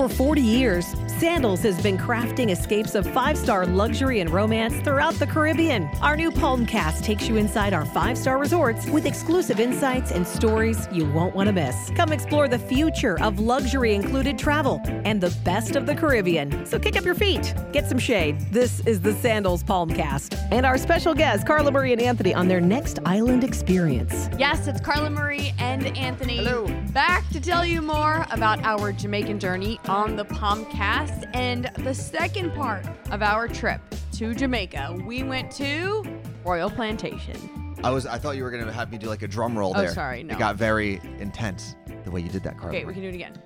For 40 years, Sandals has been crafting escapes of five star luxury and romance throughout the Caribbean. Our new Palmcast takes you inside our five star resorts with exclusive insights and stories you won't want to miss. Come explore the future of luxury included travel and the best of the Caribbean. So kick up your feet, get some shade. This is the Sandals Palmcast. And our special guests, Carla Marie and Anthony, on their next island experience. Yes, it's Carla Marie and Anthony. Hello. Back to tell you more about our Jamaican journey on the Palmcast and the second part of our trip to Jamaica. We went to Royal Plantation. I was. I thought you were gonna have me do like a drum roll Oh, there. sorry, no. It got very intense the way you did that, Carla. Okay, we can do it again.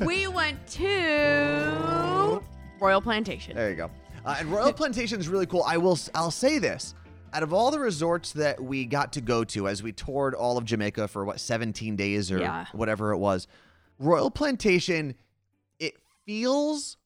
we went to Royal Plantation. There you go. Uh, and Royal Plantation is really cool. I will. I'll say this. Out of all the resorts that we got to go to as we toured all of Jamaica for what 17 days or Yeah. whatever it was, Royal Plantation, it feels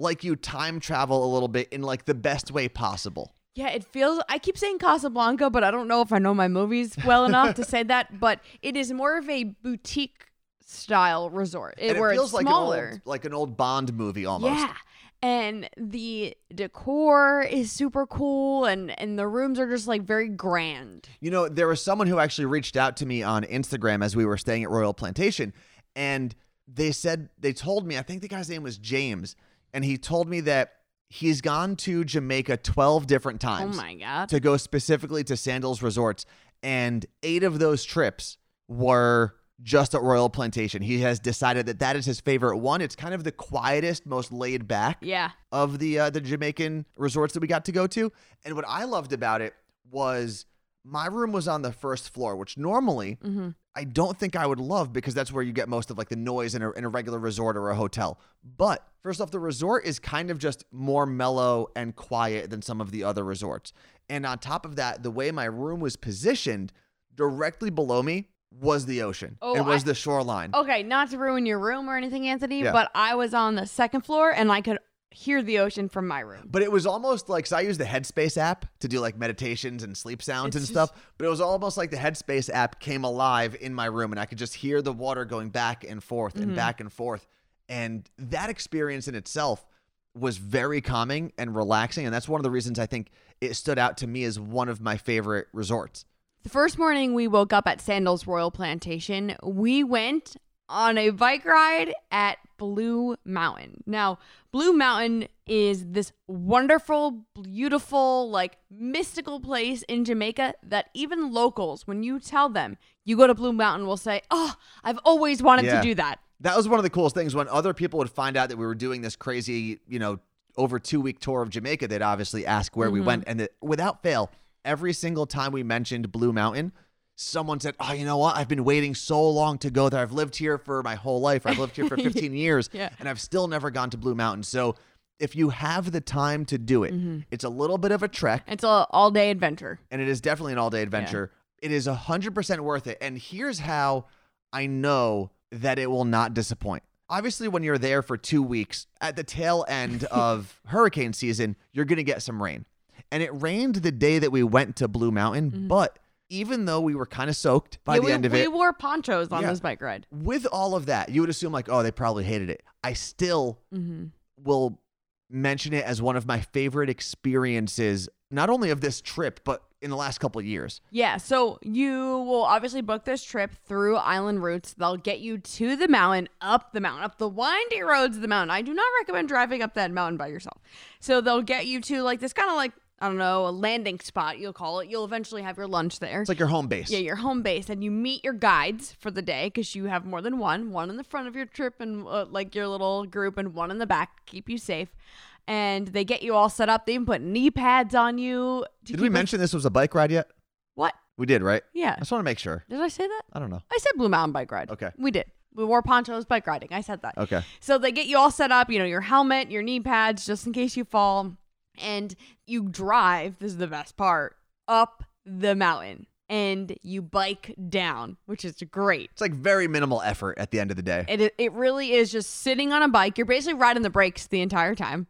like you time travel a little bit in like the best way possible. Yeah, it feels. I keep saying Casablanca, but I don't know if I know my movies well enough to say that. But it is more of a boutique style resort, it, it where feels it's like smaller. an old, like an old Bond movie almost. Yeah. And the decor is super cool and and the rooms are just like very grand. You know, there was someone who actually reached out to me on Instagram as we were staying at Royal Plantation, and they said they told me, I think the guy's name was James, and he told me that he's gone to Jamaica 12 different times Oh my god. to go specifically to Sandals Resorts, and eight of those trips were just at Royal Plantation. He has decided that that is his favorite one. It's kind of the quietest, most laid back Yeah. of the uh, the Jamaican resorts that we got to go to. And what I loved about it was my room was on the first floor, which normally Mm-hmm. I don't think I would love because that's where you get most of like the noise in a, in a regular resort or a hotel. But first off, the resort is kind of just more mellow and quiet than some of the other resorts. And on top of that, the way my room was positioned directly below me was the ocean. Oh, it was I- the shoreline. Okay, not to ruin your room or anything, Anthony, Yeah. but I was on the second floor and I could hear the ocean from my room. But it was almost like so I use the Headspace app to do like meditations and sleep sounds and It's stuff. But it was almost like the Headspace app came alive in my room and I could just hear the water going back and forth Mm-hmm. and back and forth. And that experience in itself was very calming and relaxing. And that's one of the reasons I think it stood out to me as one of my favorite resorts. The first morning we woke up at Sandals Royal Plantation, we went on a bike ride at Blue Mountain. Now, Blue Mountain is this wonderful, beautiful, like mystical place in Jamaica that even locals, when you tell them you go to Blue Mountain, will say, Oh, I've always wanted Yeah. to do that. That was one of the coolest things when other people would find out that we were doing this crazy, you know, over two week tour of Jamaica. They'd obviously ask where we mm-hmm. went, and it, without fail, every single time we mentioned Blue Mountain, someone said, "Oh, you know what? I've been waiting so long to go there. I've lived here for my whole life. I've lived here for 15 years, Yeah. and I've still never gone to Blue Mountain." So. If you have the time to do it, mm-hmm. it's a little bit of a trek It's a all day adventure. and it is definitely an all day adventure. It is 100% worth it. And here's how I know that it will not disappoint. Obviously, when you're there for two weeks at the tail end of hurricane season, you're going to get some rain. And it rained the day that we went to Blue Mountain, mm-hmm. but even though we were kind of soaked by Yeah, the we, end of we it, wore ponchos on Yeah. this bike ride. with all of that, you would assume, like, oh, they probably hated it. I still Mm-hmm. will mention it as one of my favorite experiences, not only of this trip, but in the last couple of years. Yeah, so you will obviously book this trip through Island Routes. They'll get you to the mountain, up the mountain, up the windy roads of the mountain. I do not recommend driving up that mountain by yourself. So they'll get you to like this kind of like, I don't know, a landing spot, you'll call it. You'll eventually have your lunch there. It's like your home base. Yeah, your home base, and you meet your guides for the day because you have more than one. One in the front of your trip, and uh, like your little group, and one in the back, to keep you safe. And they get you all set up. They even put knee pads on you. to Did we us- mention this was a bike ride yet? what? We did, right? Yeah. I just want to make sure. Did I say that? I don't know. I said Blue Mountain bike ride. Okay. We did. We wore ponchos bike riding. I said that. Okay. So they get you all set up, you know, your helmet, your knee pads, just in case you fall. And you drive, this is the best part, up the mountain. And you bike down, which is great. It's like very minimal effort at the end of the day. It, it really is just sitting on a bike. You're basically riding the brakes the entire time.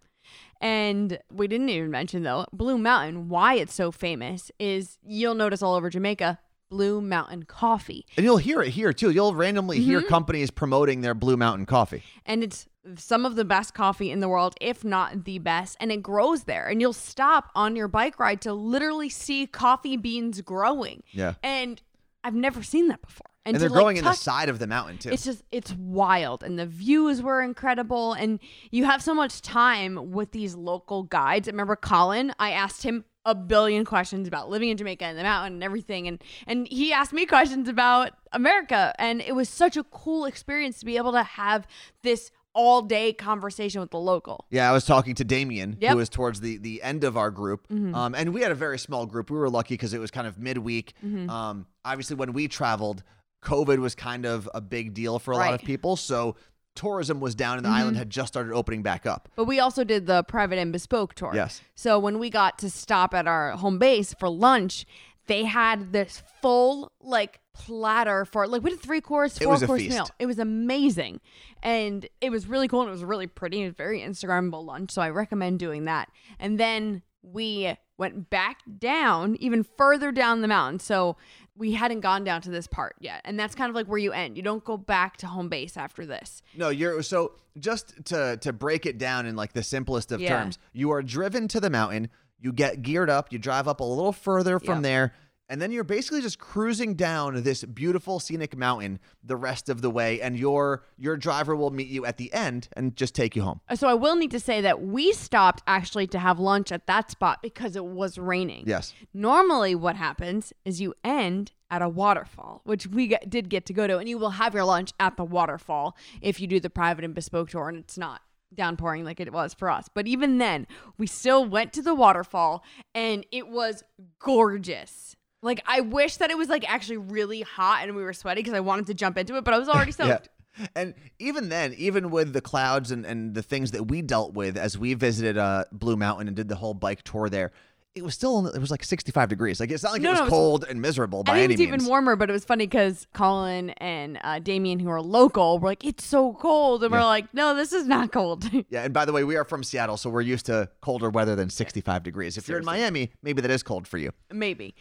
And we didn't even mention, though, Blue Mountain, why it's so famous is you'll notice all over Jamaica Blue Mountain coffee. And you'll hear it here too. You'll randomly Mm-hmm. hear companies promoting their Blue Mountain coffee. And it's some of the best coffee in the world, if not the best, and it grows there. And you'll stop on your bike ride to literally see coffee beans growing. Yeah. And I've never seen that before. And, to, they're like, growing in the side of the mountain too. It's just it's wild and the views were incredible and you have so much time with these local guides. I remember Colin, I asked him a billion questions about living in Jamaica and the mountain and everything and and he asked me questions about America and it was such a cool experience to be able to have this all day conversation with the local. Yeah, I was talking to Damien, Yep. who was towards the the end of our group, Mm-hmm. um, and we had a very small group. We were lucky because it was kind of midweek. Mm-hmm. Um, obviously, when we traveled, COVID was kind of a big deal for a lot of Mm-hmm. people, so tourism was down, and the island had just started opening back up. But we also did the private and bespoke tour. Yes. So when we got to stop at our home base for lunch, they had this full like platter for like we did three course, four course meal. It was amazing. And it was really cool and it was really pretty. Was very Instagrammable lunch. So I recommend doing that. And then we went back down, even further down the mountain. So we hadn't gone down to this part yet. And that's kind of like where you end. You don't go back to home base after this. No, you're so just to to break it down in like the simplest of Yeah. terms. You are driven to the mountain, you get geared up, you drive up a little further from there, and then you're basically just cruising down this beautiful scenic mountain the rest of the way and your your driver will meet you at the end and just take you home. Uh, so I will need to say that we stopped actually to have lunch at that spot because it was raining. Yes. Normally, what happens is you end at a waterfall, which we get, did get to go to, and you will have your lunch at the waterfall if you do the private and bespoke tour, and it's not downpouring like it was for us. But even then, we still went to the waterfall, and it was gorgeous. Like I wish that it was like actually really hot and we were sweaty because I wanted to jump into it, but I was already soaked. Yeah. And even then, even with the clouds and, and the things that we dealt with as we visited uh, Blue Mountain and did the whole bike tour there, it was still it was like 65 degrees. Like it's not like No, it was no, it was- cold and miserable by I think any it's means. even warmer, but it was funny because Colin and uh, Damien, who are local, were like, "It's so cold," and Yeah. we're like, "No, this is not cold." Yeah, and by the way, we are from Seattle, so we're used to colder weather than 65 degrees. If you're in Miami, maybe that is cold for you. Maybe.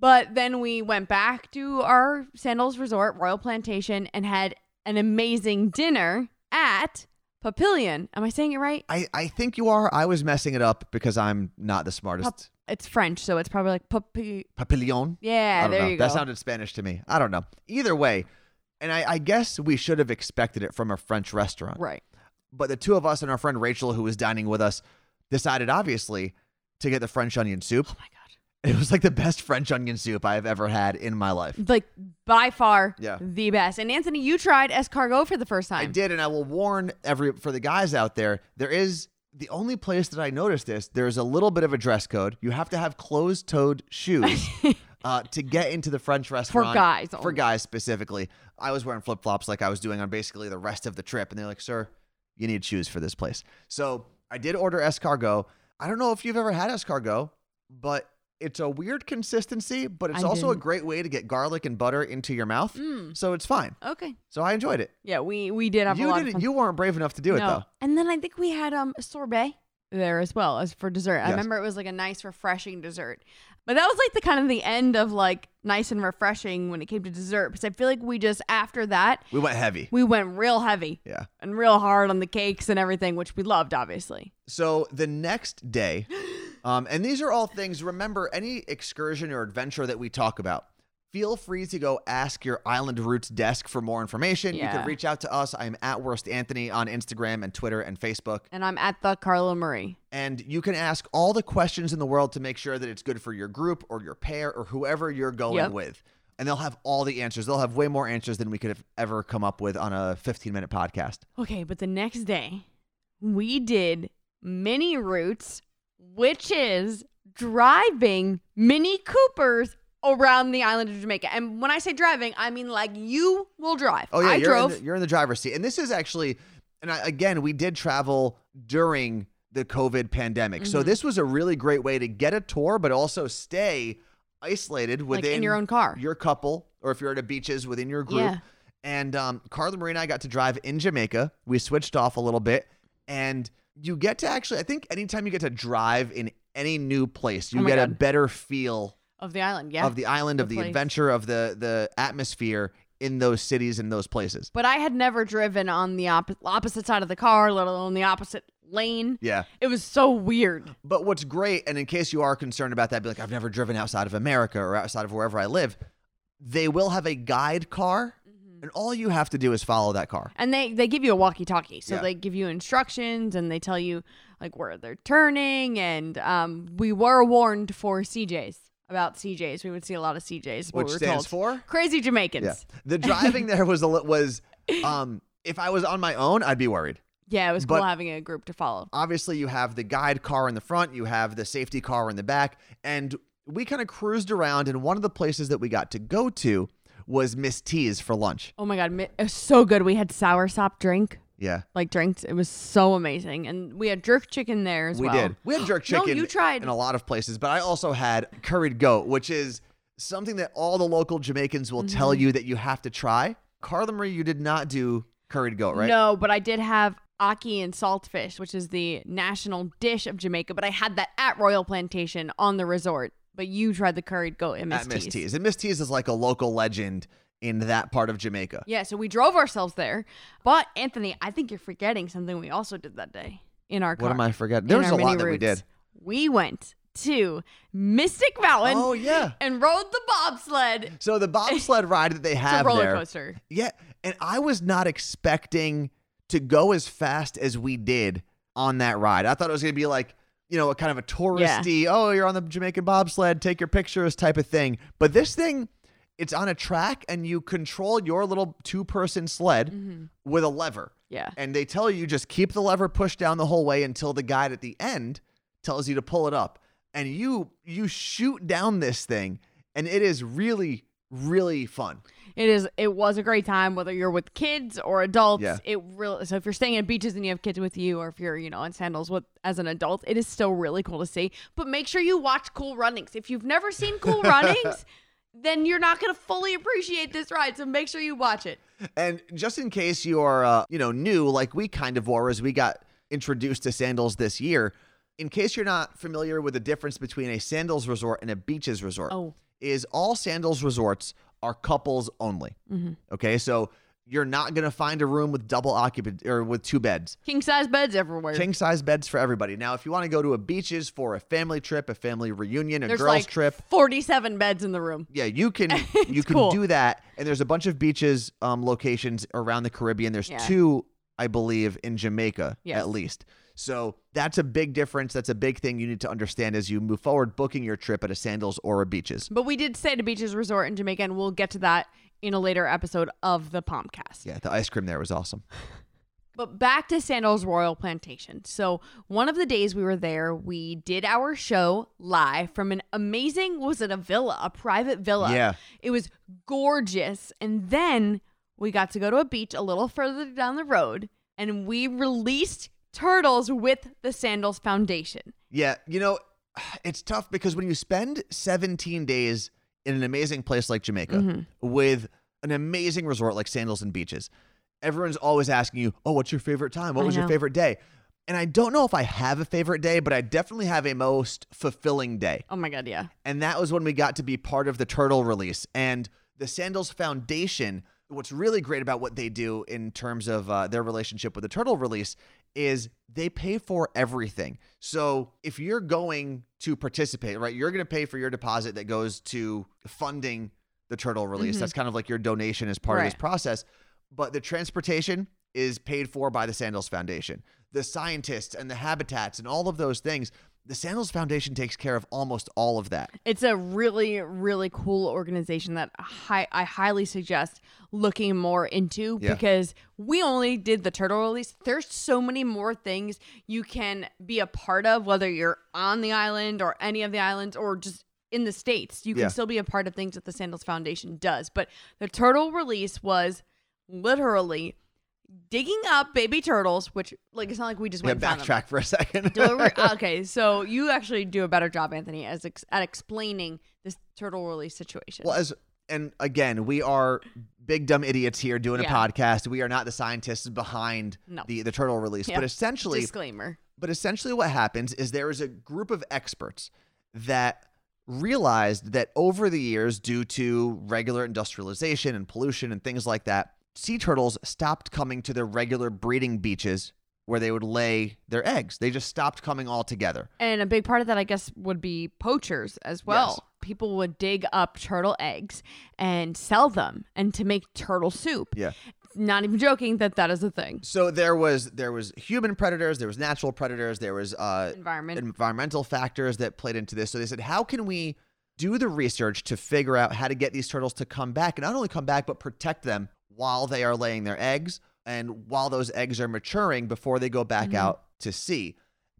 But then we went back to our Sandals Resort, Royal Plantation, and had an amazing dinner at Papillion. Am I saying it right? I, I think you are. I was messing it up because I'm not the smartest. Pap- it's French, so it's probably like Papi. Papillon? Yeah, there know. you go. That sounded Spanish to me. I don't know. Either way, and I, I guess we should have expected it from a French restaurant. right. But the two of us and our friend Rachel, who was dining with us, decided obviously to get the French onion soup. Oh my god. It was like the best French onion soup I have ever had in my life. Like by far Yeah. the best. And Anthony, you tried escargot for the first time. I did, and I will warn every for the guys out there. There is the only place that I noticed this. There's a little bit of a dress code. You have to have closed-toed shoes uh, to get into the French restaurant guys For only. guys specifically, I was wearing flip-flops like I was doing on basically the rest of the trip, and they're like, "Sir, you need shoes for this place." So I did order escargot. I don't know if you've ever had escargot, but it's a weird consistency, but it's I also a didn't. great way to get garlic and butter into your mouth. Mm. So it's fine. Okay. So I enjoyed it. Yeah, we we did have a You lot didn't. fun. You weren't brave enough to do it though. And then I think we had um sorbet there as well as for dessert. I remember it was like a nice refreshing dessert. But that was like the kind of the end of like nice and refreshing when it came to dessert because I feel like we just after that We went heavy. we went real heavy Yeah. and real hard on the cakes and everything, which we loved obviously. So the next day, um, and these are all things. Remember, any excursion or adventure that we talk about, feel free to go ask your Island Routes desk for more information. You can reach out to us. I'm at Worst Anthony on Instagram and Twitter and Facebook. And I'm at the Carla Marie. And you can ask all the questions in the world to make sure that it's good for your group or your pair or whoever you're going Yep. with. And they'll have all the answers. They'll have way more answers than we could have ever come up with on a 15 minute podcast. Okay, but the next day we did mini routes, which is driving Mini Coopers around the island of Jamaica. And when I say driving, I mean like you will drive. Oh yeah, I you're drove. In the, you're in the driver's seat, and this is actually, and I, again, we did travel during the COVID pandemic, so Mm-hmm. this was a really great way to get a tour, but also stay isolated Like within in your own car. your couple, or if you're at a beaches within your group. Yeah. And um, Carla Marie and I got to drive in Jamaica. We switched off a little bit, and you get to actually, I think, anytime you get to drive in any new place, you Oh get a better feel of the island, yeah. of the island, of The the place. adventure, of the the atmosphere in those cities and those places. But I had never driven on the op- opposite side of the car, let alone the opposite lane. Yeah. It was so weird. But what's great, and in case you are concerned about that, be like, I've never driven outside of America or outside of wherever I live, they will have a guide car. And all you have to do is follow that car. And they they give you a walkie-talkie, so Yeah. they give you instructions and they tell you like where they're turning. And um, we were warned for CJs about CJs. We would see a lot of CJs. what Which we were stands told. for? crazy Jamaicans. Yeah. The driving there was a li- was um if I was on my own, I'd be worried. Yeah, it was cool But- having a group to follow. Obviously, you have the guide car in the front, you have the safety car in the back, and we kind of cruised around and one of the places that we got to go to was Miss T's for lunch. Oh my god, mi- it was so good. We had sour sop drink, Yeah. like drinks. It was so amazing, and we had jerk chicken there as well. We well. did. We had jerk chicken. No, you tried- in a lot of places, but I also had curried goat, which is something that all the local Jamaicans will tell Mm-hmm. you that you have to try. Carla Marie, you did not do curried goat, right? No, but I did have ackee and saltfish, which is the national dish of Jamaica. But I had that at Royal Plantation on the resort. But you tried the curried goat at Miss At Miss T's. T's. And Miss T's is like a local legend in that part of Jamaica. Yeah, so we drove ourselves there. But Anthony, I think you're forgetting something we also did that day in our car. What am I forgetting? There was a lot that we did. We went to Mystic Mountain Oh, yeah. and rode the bobsled. So the bobsled ride that they It's a have roller there. coaster. Yeah, and I was not expecting to go as fast as we did on that ride. I thought it was going to be like, you know, a kind of a touristy, oh, you're on the Jamaican bobsled, take your pictures type of thing. But this thing, it's on a track and you control your little two person sled Mm-hmm. with a lever. Yeah. And they tell you just keep the lever pushed down the whole way until the guide at the end tells you to pull it up. And you you shoot down this thing and it is really really fun. It is. It was a great time, whether you're with kids or adults. Yeah. It really. So if you're staying at beaches and you have kids with you, or if you're, you know, in sandals with as an adult, it is still really cool to see. But make sure you watch Cool Runnings. If you've never seen Cool Runnings, then you're not going to fully appreciate this ride. So make sure you watch it. And just in case you're, uh, you know, new, like we kind of were as we got introduced to sandals this year, in case you're not familiar with the difference between a sandals resort and a beaches resort, Oh. Is all sandals resorts are couples only. Mm-hmm. Okay, so you're not gonna find a room with double occupant or with two beds. King size beds everywhere. King size beds for everybody. Now, if you want to go to a beaches for a family trip, a family reunion, a There's girls like trip, 47 beds in the room. yeah, you can you can cool. do that. And there's a bunch of beaches um, locations around the Caribbean. There's Yeah. two, I believe, in Jamaica Yes. at least. So that's a big difference. That's a big thing you need to understand as you move forward booking your trip at a sandals or a beaches. But we did stay at a beaches resort in Jamaica, and we'll get to that in a later episode of the Palmcast. Yeah, the ice cream there was awesome. But back to Sandals Royal Plantation. So one of the days we were there, we did our show live from an amazing was it a villa, a private villa. Yeah. It was gorgeous. And then we got to go to a beach a little further down the road and we released turtles with the Sandals Foundation. Yeah, you know, it's tough because when you spend 17 days in an amazing place like Jamaica Mm-hmm. with an amazing resort like Sandals and Beaches, everyone's always asking you, "Oh, what's your favorite time? What I was your favorite day?" And I don't know if I have a favorite day, but I definitely have a most fulfilling day. Oh my god, yeah. And that was when we got to be part of the turtle release. And the Sandals Foundation, what's really great about what they do in terms of uh, their relationship with the turtle release is they pay for everything. So if you're going to participate, right, you're going to pay for your deposit that goes to funding the turtle release. Mm-hmm. That's kind of like your donation as part of this process. But the transportation is paid for by the Sandals Foundation. The scientists and the habitats and all of those things, the Sandals Foundation takes care of almost all of that. It's a really, really cool organization that hi- I highly suggest looking more into Yeah. because we only did the turtle release. There's so many more things you can be a part of, whether you're on the island or any of the islands or just in the States. You can Yeah. still be a part of things that the Sandals Foundation does. But the turtle release was literally digging up baby turtles, which, like, it's not like we just Yeah, went found backtrack for a second. Deliver- okay, so you actually do a better job, Anthony, as ex- at explaining this turtle release situation. well, as and again, we are big dumb idiots here doing Yeah. a podcast. We are not the scientists behind No. the the turtle release, Yeah. but essentially, Disclaimer. but essentially, what happens is there is a group of experts that realized that over the years, due to regular industrialization and pollution and things like that, sea turtles stopped coming to their regular breeding beaches where they would lay their eggs. They just stopped coming altogether. And a big part of that, I guess, would be poachers as well. Yes. People would dig up turtle eggs and sell them and to make turtle soup. Yeah. Not even joking that that is a thing. So there was there was human predators, there was natural predators, there was uh, Environment. environmental factors that played into this. So they said, how can we do the research to figure out how to get these turtles to come back and not only come back but protect them while they are laying their eggs and while those eggs are maturing before they go back mm-hmm. out to sea.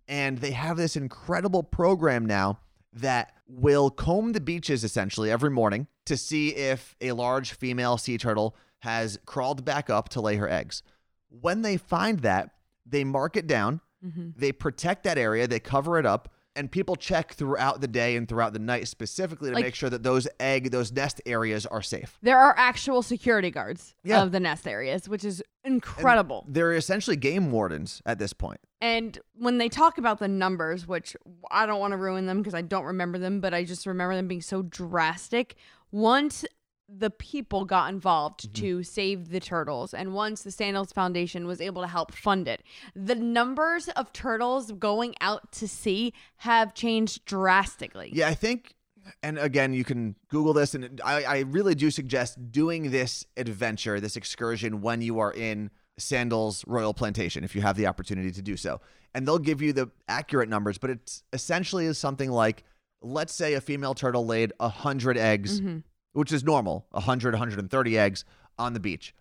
And they have this incredible program now that will comb the beaches essentially every morning to see if a large female sea turtle has crawled back up to lay her eggs. When they find that, they mark it down, mm-hmm. they protect that area, they cover it up, and people check throughout the day and throughout the night specifically to Like- make sure that those egg, those nest areas are safe. There are actual security guards Yeah. of the nest areas, which is incredible. They're essentially game wardens at this point. And when they talk about the numbers, which I don't want to ruin them because I don't remember them, but I just remember them being so drastic. Once the people got involved mm-hmm. to save the turtles, and once the Sandals Foundation was able to help fund it, the numbers of turtles going out to sea have changed drastically. Yeah, I think, and again, you can Google this, and I, I really do suggest doing this adventure, this excursion, when you are in Sandals Royal Plantation, if you have the opportunity to do so. And they'll give you the accurate numbers, but it's essentially is something like, let's say a female turtle laid 100 eggs, mm-hmm. Which is normal, 100, 130 eggs on the beach.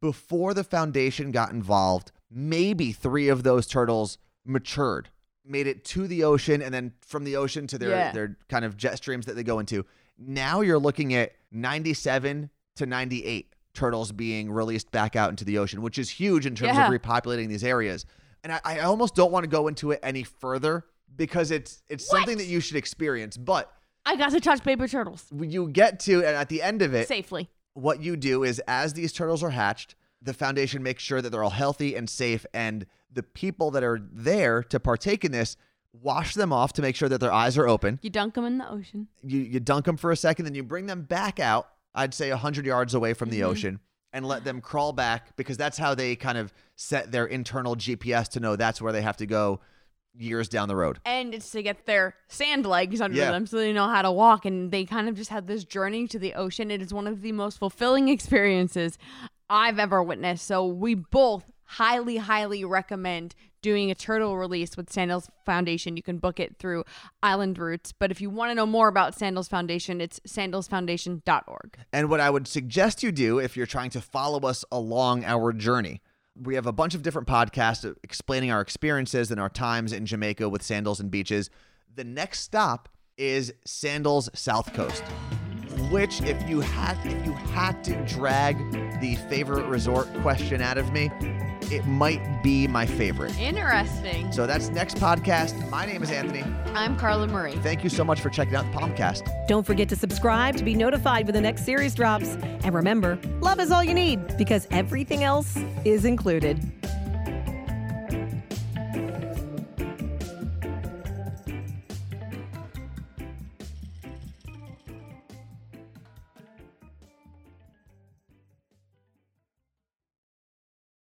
Before the foundation got involved, maybe three of those turtles matured, made it to the ocean, and then from the ocean to their, Yeah. their kind of jet streams that they go into. Now you're looking at 97 to 98 turtles being released back out into the ocean, which is huge in terms Yeah. of repopulating these areas. And I, I almost don't want to go into it any further because it's it's something that you should experience. But I got to touch baby turtles you get to and at the end of it, safely. what you do is as these turtles are hatched, the foundation makes sure that they're all healthy and safe, and the people that are there to partake in this wash them off to make sure that their eyes are open. You dunk them in the ocean. You you dunk them for a second, then you bring them back out. I'd say hundred yards away from Mm-hmm. the ocean. And let them crawl back because that's how they kind of set their internal GPS to know that's where they have to go years down the road. and it's to get their sand legs under Yeah. them so they know how to walk. And they kind of just have this journey to the ocean. It is one of the most fulfilling experiences i've ever witnessed. So we both highly highly recommend doing a turtle release with sandals foundation. You can book it through island routes but if you want to know more about sandals foundation it's sandalsfoundation.org And what I would suggest you do if you're trying to follow us along our journey, we have a bunch of different podcasts explaining our experiences and our times in Jamaica with sandals and beaches. The next stop is Sandals South Coast, which if you had if you had to drag the favorite resort question out of me, it might be my favorite. interesting So that's next podcast. My name is Anthony. i'm carla marie Thank you so much for checking out the Palmcast. Don't forget to subscribe to be notified when the next series drops. And remember, love is all you need because everything else is included.